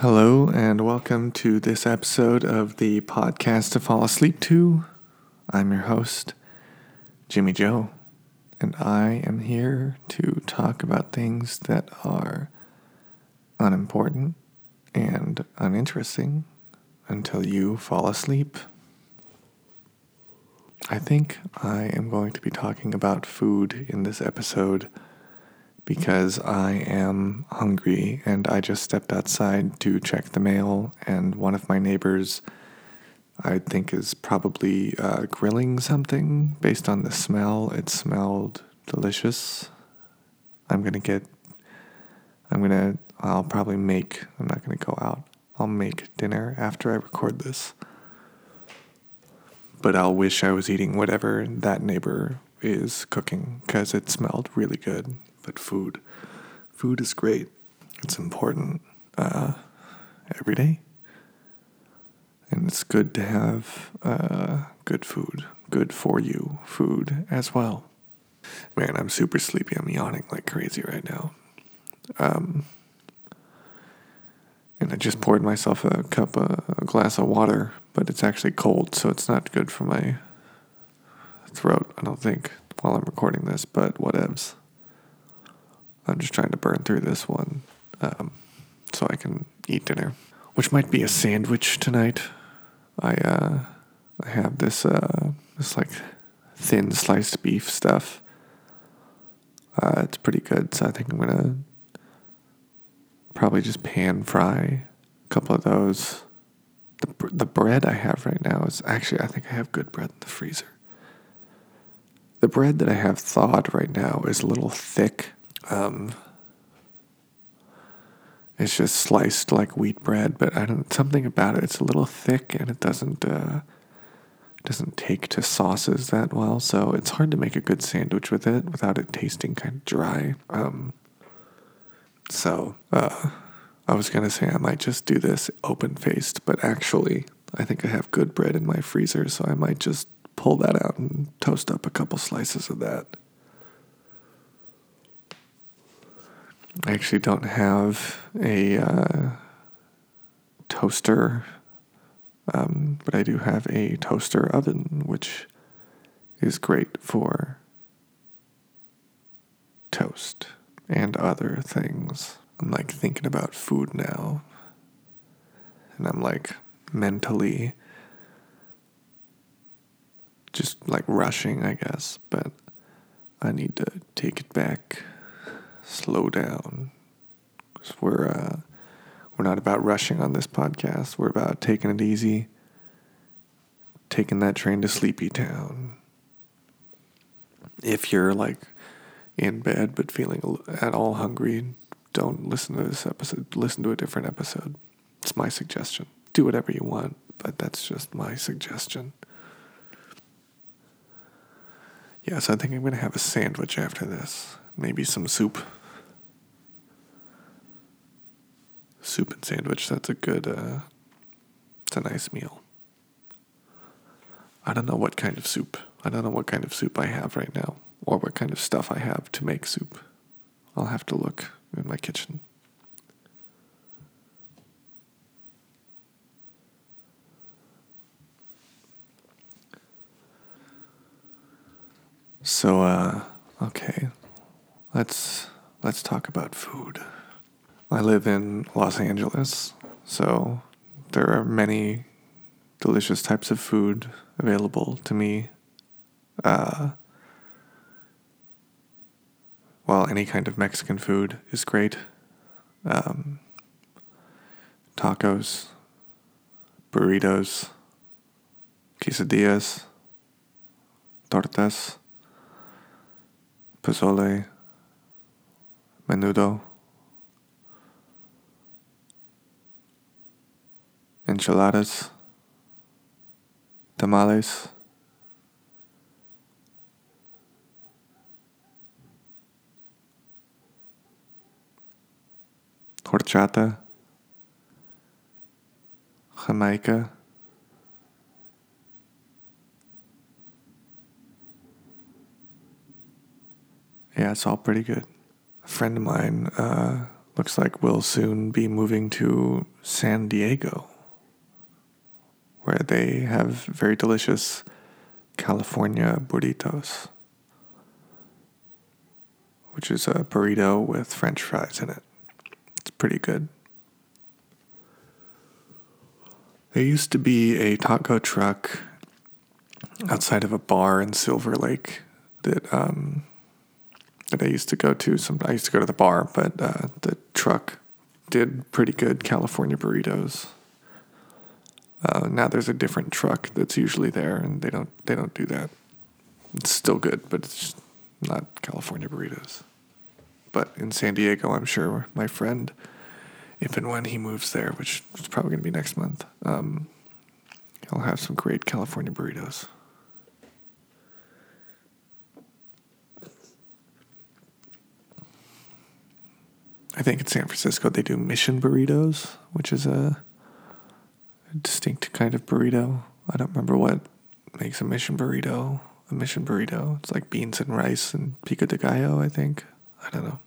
Hello, and welcome to this episode of the podcast to fall asleep to. I'm your host, Jimmy Joe, and I am here to talk about things that are unimportant and uninteresting until you fall asleep. I think I am going to be talking about food in this episode because I am hungry and I just stepped outside to check the mail, and one of my neighbors, I think, is probably uh, grilling something based on the smell. It smelled delicious. I'm gonna get, I'm gonna, I'll probably make, I'm not gonna go out. I'll make dinner after I record this. But I'll wish I was eating whatever that neighbor is cooking because it smelled really good but food. Food is great. It's important uh, every day. And it's good to have uh, good food, good for you food as well. Man, I'm super sleepy. I'm yawning like crazy right now. Um, and I just poured myself a cup, of, a glass of water, but it's actually cold, so it's not good for my throat, I don't think, while I'm recording this, but whatevs. I'm just trying to burn through this one um, so I can eat dinner, which might be a sandwich tonight. I uh, I have this uh, this like thin sliced beef stuff. Uh, it's pretty good, so I think I'm gonna probably just pan fry a couple of those. The the bread I have right now is actually I think I have good bread in the freezer. The bread that I have thawed right now is a little thick um, it's just sliced like wheat bread, but I don't something about it. It's a little thick and it doesn't uh, doesn't take to sauces that well. So it's hard to make a good sandwich with it without it tasting kind of dry. Um, so uh, I was gonna say I might just do this open faced, but actually I think I have good bread in my freezer, so I might just pull that out and toast up a couple slices of that. I actually don't have a uh, toaster, um, but I do have a toaster oven, which is great for toast and other things. I'm like thinking about food now, and I'm like mentally just like rushing, I guess, but I need to take it back slow down. Because we're, uh, we're not about rushing on this podcast. We're about taking it easy, taking that train to Sleepy Town. If you're like in bed but feeling at all hungry, don't listen to this episode. Listen to a different episode. It's my suggestion. Do whatever you want, but that's just my suggestion. Yes, I think I'm going to have a sandwich after this. Maybe some soup. Soup and sandwich. That's a good, uh, it's a nice meal. I don't know what kind of soup. I don't know what kind of soup I have right now or what kind of stuff I have to make soup. I'll have to look in my kitchen. So, uh, okay, let's let's talk about food. I live in Los Angeles, so there are many delicious types of food available to me. Uh, while any kind of Mexican food is great, um, tacos, burritos, quesadillas, tortas, pozole, menudo enchiladas, tamales, horchata, Jamaica, yeah, it's all pretty good. A friend of mine uh, looks like we'll soon be moving to San Diego, where they have very delicious California burritos, which is a burrito with french fries in it. It's pretty good. There used to be a taco truck outside of a bar in Silver Lake that um, that I used to go to. Some I used to go to the bar, but uh, the truck did pretty good California burritos. Uh, now there's a different truck that's usually there, and they don't they don't do that. It's still good, but it's not California burritos. But in San Diego, I'm sure my friend, if and when he moves there, which is probably going to be next month, um, he'll have some great California burritos. I think in San Francisco they do mission burritos, which is a, distinct kind of burrito. I don't remember what makes a mission burrito a mission burrito. It's like beans and rice and pico de gallo, I think. I don't know.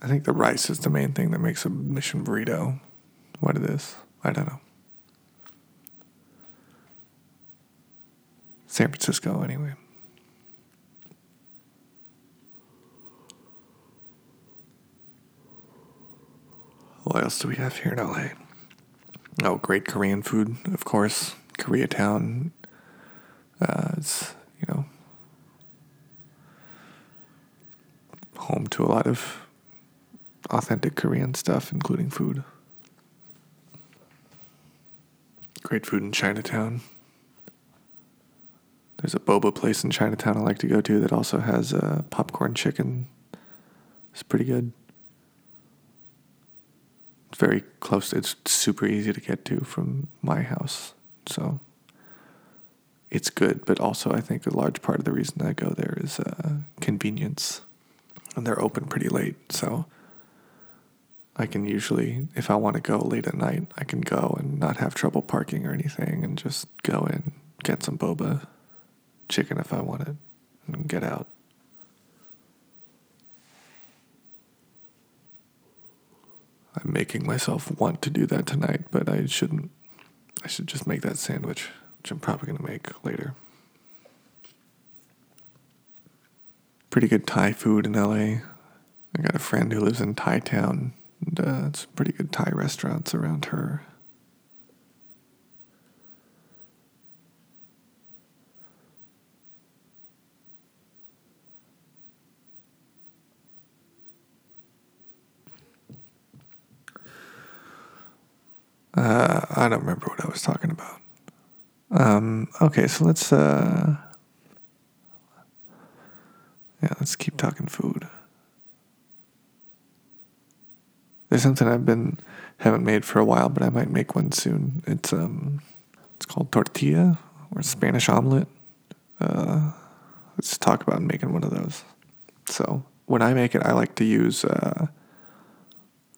I think the rice is the main thing that makes a mission burrito what it is. I don't know. San Francisco, anyway. What else do we have here in LA? Oh, great Korean food, of course. Koreatown. Uh, it's, you know, home to a lot of authentic Korean stuff, including food. Great food in Chinatown. There's a boba place in Chinatown I like to go to that also has uh, popcorn chicken. It's pretty good. It's very close. It's super easy to get to from my house. So it's good, but also I think a large part of the reason I go there is uh, convenience. And they're open pretty late. So I can usually, if I want to go late at night, I can go and not have trouble parking or anything and just go in, get some boba chicken if I want it, and get out. I'm making myself want to do that tonight, but I shouldn't. I should just make that sandwich, which I'm probably going to make later. Pretty good Thai food in LA. I got a friend who lives in Thai Town and uh, it's pretty good Thai restaurants around her. Uh, I don't remember what I was talking about. Um, okay, so let's uh, yeah, let's keep talking food. There's something I've been haven't made for a while, but I might make one soon. It's um, it's called tortilla or Spanish omelet. Uh, let's talk about making one of those. So when I make it, I like to use uh,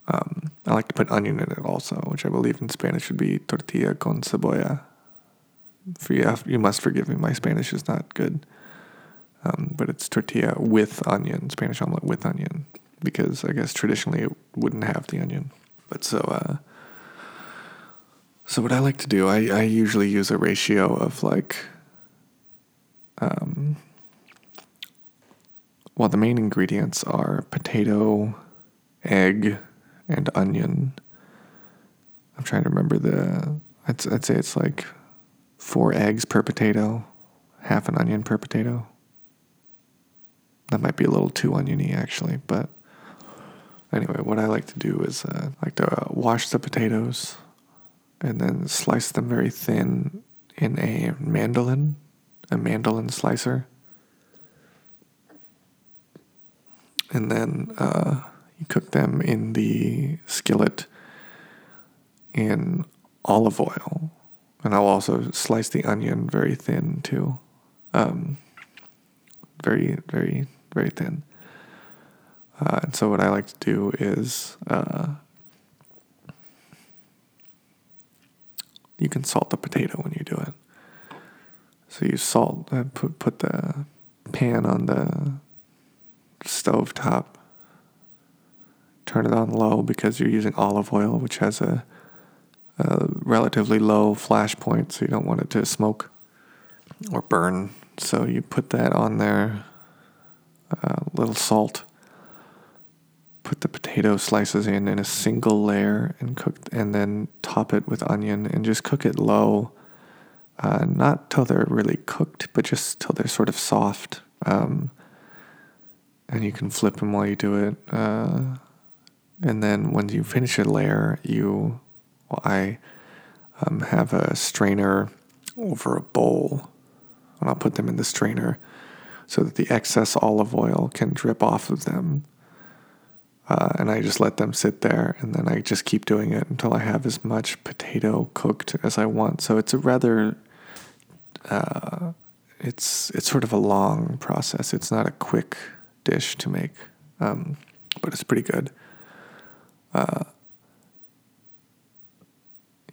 um, I like to put onion in it also, which I believe in Spanish would be tortilla con cebolla. For you, you must forgive me. My Spanish is not good, um, but it's tortilla with onion, Spanish omelet with onion because I guess traditionally it wouldn't have the onion. But so, uh, so what I like to do, I, I usually use a ratio of like, um, well, the main ingredients are potato, egg, and onion. I'm trying to remember the, I'd, I'd say it's like four eggs per potato, half an onion per potato. That might be a little too oniony actually, but Anyway, what I like to do is uh, like to uh, wash the potatoes and then slice them very thin in a mandolin, a mandolin slicer. And then uh, you cook them in the skillet in olive oil. And I'll also slice the onion very thin too. um, very, very, very thin. Uh, and so what I like to do is uh, you can salt the potato when you do it. So you salt, uh, put put the pan on the stove top. Turn it on low because you're using olive oil, which has a, a relatively low flash point, so you don't want it to smoke or burn. So you put that on there, a uh, little salt. Put the potato slices in in a single layer and cook, and then top it with onion and just cook it low. Uh, not till they're really cooked, but just till they're sort of soft. Um, and you can flip them while you do it. Uh, and then when you finish a layer, you, well, I um, have a strainer over a bowl, and I'll put them in the strainer so that the excess olive oil can drip off of them. Uh, and I just let them sit there, and then I just keep doing it until I have as much potato cooked as I want. So it's a rather, uh, it's it's sort of a long process. It's not a quick dish to make, um, but it's pretty good. Uh,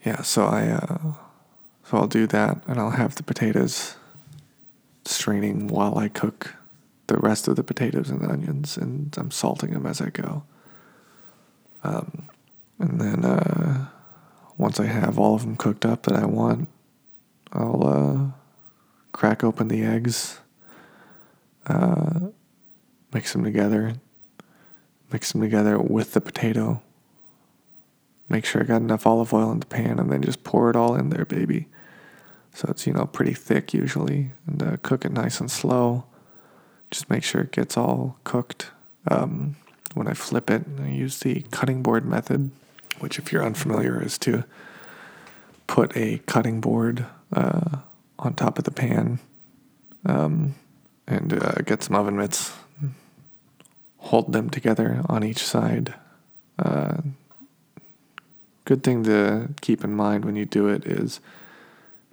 yeah, so I uh, so I'll do that, and I'll have the potatoes straining while I cook the rest of the potatoes and the onions, and I'm salting them as I go. Um, and then uh, once I have all of them cooked up that I want, I'll uh, crack open the eggs, uh, mix them together, mix them together with the potato. Make sure I got enough olive oil in the pan, and then just pour it all in there, baby. So it's, you know, pretty thick usually. And uh, cook it nice and slow. Just make sure it gets all cooked. Um, when I flip it, I use the cutting board method, which, if you're unfamiliar, is to put a cutting board uh, on top of the pan um, and uh, get some oven mitts hold them together on each side. Uh, good thing to keep in mind when you do it is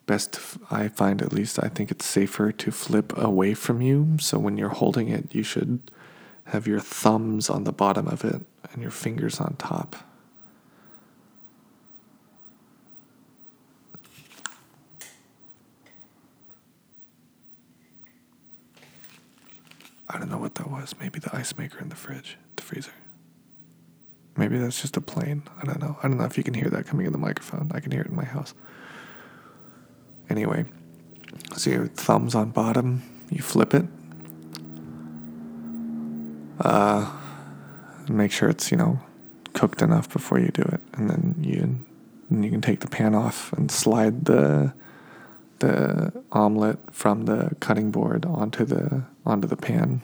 best I find at least I think it's safer to flip away from you. So when you're holding it, you should have your thumbs on the bottom of it and your fingers on top. I don't know what that was. Maybe the ice maker in the fridge, the freezer. Maybe that's just a plane. I don't know. I don't know if you can hear that coming in the microphone. I can hear it in my house. Anyway, so your thumbs on bottom, you flip it. Uh, make sure it's you know cooked enough before you do it, and then you and you can take the pan off and slide the the omelet from the cutting board onto the onto the pan.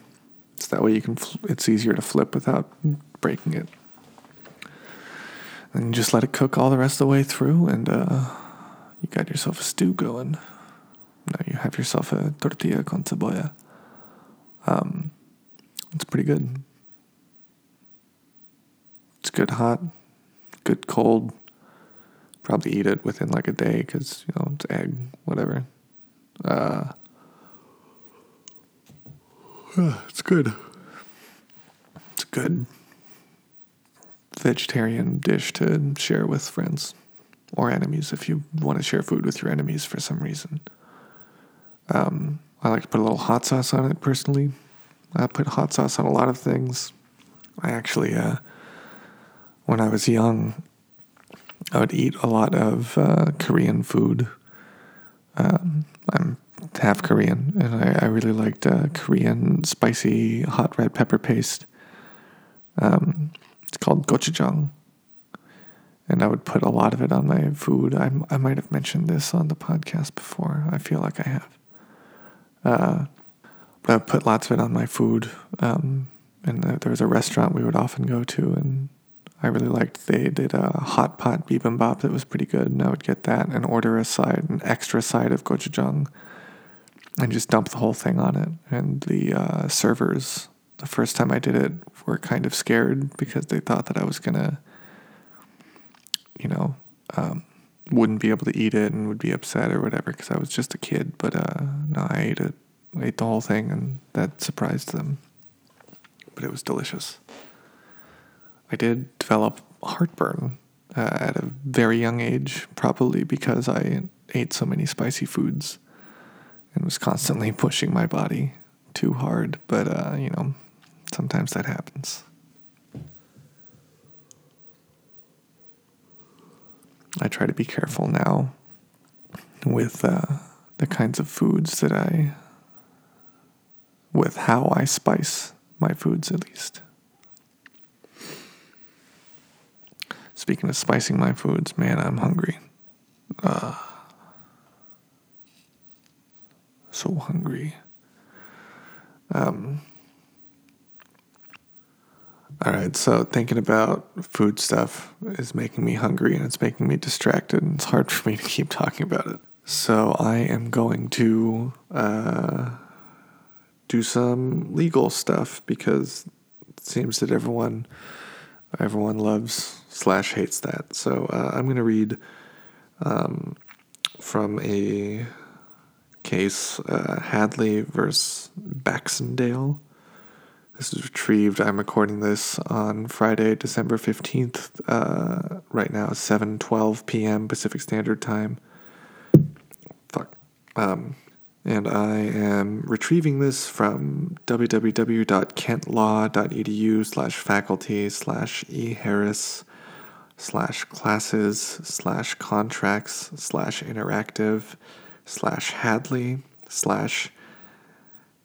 So that way you can fl- it's easier to flip without breaking it. And just let it cook all the rest of the way through, and uh, you got yourself a stew going. Now you have yourself a tortilla con cebolla. Um, it's pretty good. It's good hot, good cold probably eat it within like a day because you know it's egg, whatever. Uh, it's good. It's a good vegetarian dish to share with friends or enemies if you want to share food with your enemies for some reason. Um, I like to put a little hot sauce on it personally. I put hot sauce on a lot of things. I actually, uh, when I was young, I would eat a lot of uh, Korean food. Um, I'm half Korean, and I, I really liked uh, Korean spicy hot red pepper paste. Um, it's called gochujang, and I would put a lot of it on my food. I, I might have mentioned this on the podcast before. I feel like I have. Uh, but I would put lots of it on my food. Um, and there was a restaurant we would often go to, and I really liked they did a hot pot bibimbap that was pretty good, and I would get that and order a side, an extra side of gochujang, and just dump the whole thing on it. And the uh, servers, the first time I did it, were kind of scared because they thought that I was gonna, you know, um, wouldn't be able to eat it and would be upset or whatever because I was just a kid. But uh, no, I ate it ate the whole thing, and that surprised them. But it was delicious. I did develop heartburn uh, at a very young age, probably because I ate so many spicy foods and was constantly pushing my body too hard. But, uh, you know, sometimes that happens. Try to be careful now with uh, the kinds of foods that I, with how I spice my foods at least. Speaking of spicing my foods, man, I'm hungry. Uh, so hungry. Um, all right, so thinking about food stuff is making me hungry and it's making me distracted, and it's hard for me to keep talking about it. So I am going to uh, do some legal stuff because it seems that everyone everyone loves slash hates that. So uh, I'm going to read um, from a case uh, Hadley versus Baxendale. This is retrieved. I'm recording this on Friday, December 15th. Uh, right now, 7:12 p.m. Pacific Standard Time. Fuck. Um, and I am retrieving this from www.kentlaw.edu slash faculty slash eharris slash classes slash contracts slash interactive slash Hadley slash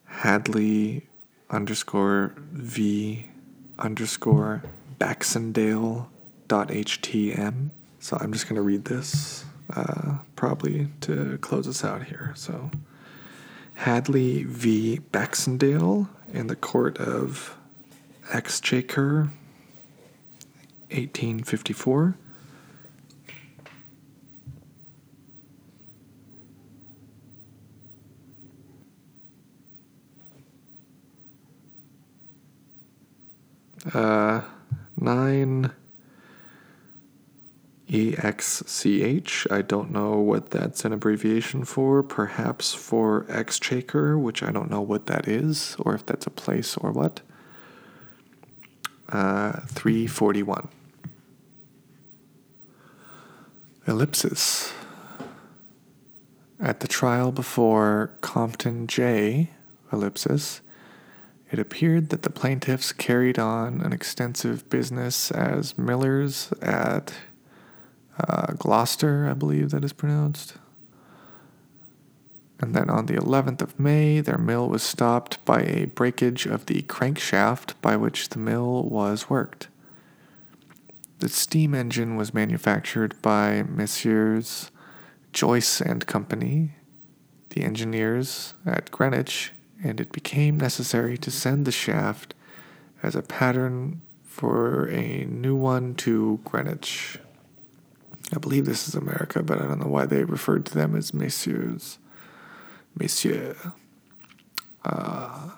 Hadley underscore V underscore Baxendale dot htm. So I'm just going to read this uh, probably to close us out here. So Hadley v. Baxendale in the court of Exchequer, 1854. Uh, 9 EXCH. I don't know what that's an abbreviation for. Perhaps for Exchequer, which I don't know what that is, or if that's a place or what. Uh, 341. Ellipsis. At the trial before Crompton J, ellipsis, it appeared that the plaintiffs carried on an extensive business as millers at uh, Gloucester, I believe that is pronounced. And then on the 11th of May, their mill was stopped by a breakage of the crankshaft by which the mill was worked. The steam engine was manufactured by Messrs. Joyce and Company, the engineers at Greenwich, and it became necessary to send the shaft as a pattern for a new one to Greenwich. I believe this is America, but I don't know why they referred to them as messieurs. Messieurs. Uh,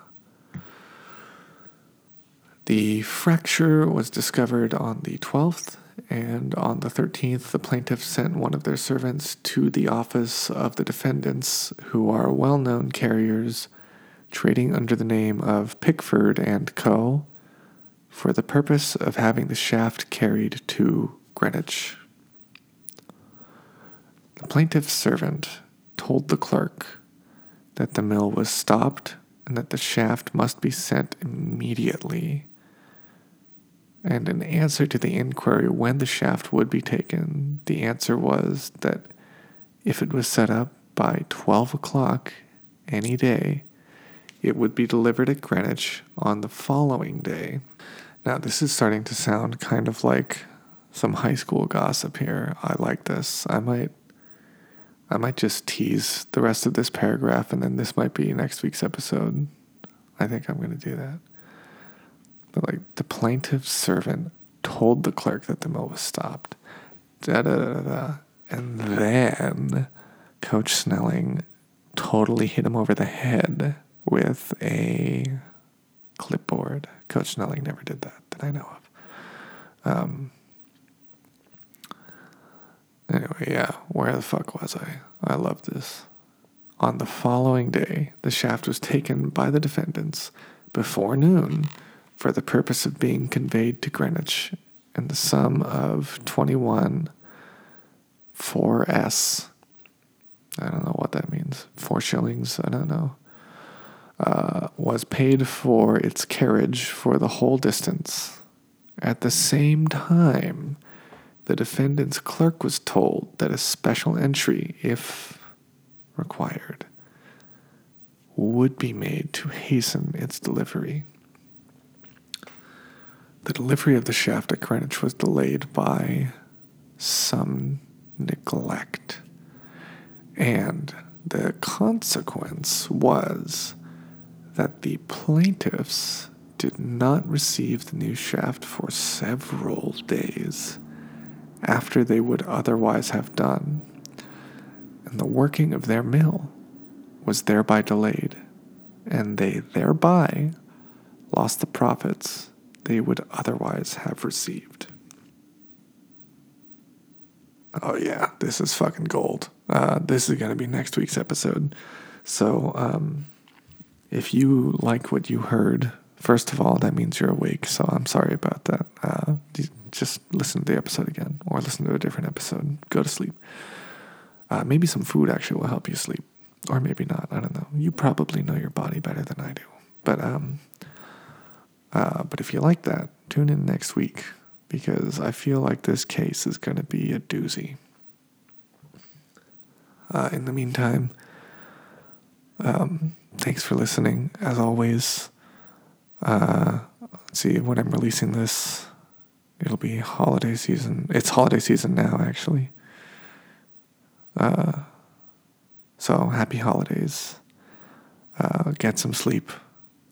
the fracture was discovered on the 12th, and on the 13th, the plaintiff sent one of their servants to the office of the defendants, who are well known carriers trading under the name of Pickford and Co., for the purpose of having the shaft carried to Greenwich. The plaintiff's servant told the clerk that the mill was stopped and that the shaft must be sent immediately. And in answer to the inquiry when the shaft would be taken, the answer was that if it was set up by 12 o'clock any day, it would be delivered at Greenwich on the following day. Now, this is starting to sound kind of like some high school gossip here. I like this. I might I might just tease the rest of this paragraph and then this might be next week's episode. I think I'm going to do that. But like the plaintiff's servant told the clerk that the mill was stopped. Da da da da. And then Coach Snelling totally hit him over the head with a clipboard. Coach Snelling never did that that I know of. Um, Anyway, yeah, where the fuck was I? I love this. On the following day, the shaft was taken by the defendants before noon for the purpose of being conveyed to Greenwich and the sum of 21 4S. I don't know what that means. Four shillings, I don't know. Uh, was paid for its carriage for the whole distance. At the same time, the defendant's clerk was told that a special entry, if required, would be made to hasten its delivery. The delivery of the shaft at Greenwich was delayed by some neglect. And the consequence was that the plaintiffs did not receive the new shaft for several days after they would otherwise have done, and the working of their mill was thereby delayed, and they thereby lost the profits they would otherwise have received. Oh, yeah, this is fucking gold. Uh, this is going to be next week's episode. So, um, if you like what you heard, first of all, that means you're awake. So, I'm sorry about that. Uh, just listen to the episode again or listen to a different episode. Go to sleep. Uh, maybe some food actually will help you sleep, or maybe not. I don't know. You probably know your body better than I do. But um, uh, but if you like that, tune in next week because I feel like this case is going to be a doozy. Uh, in the meantime, um, thanks for listening. As always, uh, let's see when I'm releasing this. It'll be holiday season. It's holiday season now, actually. Uh, so happy holidays. Uh, get some sleep.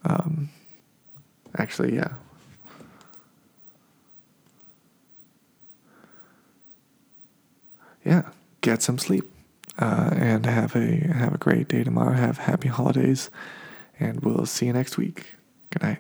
Um, actually, yeah. Yeah, get some sleep. Uh, and have a have a great day tomorrow. Have happy holidays, and we'll see you next week. Good night.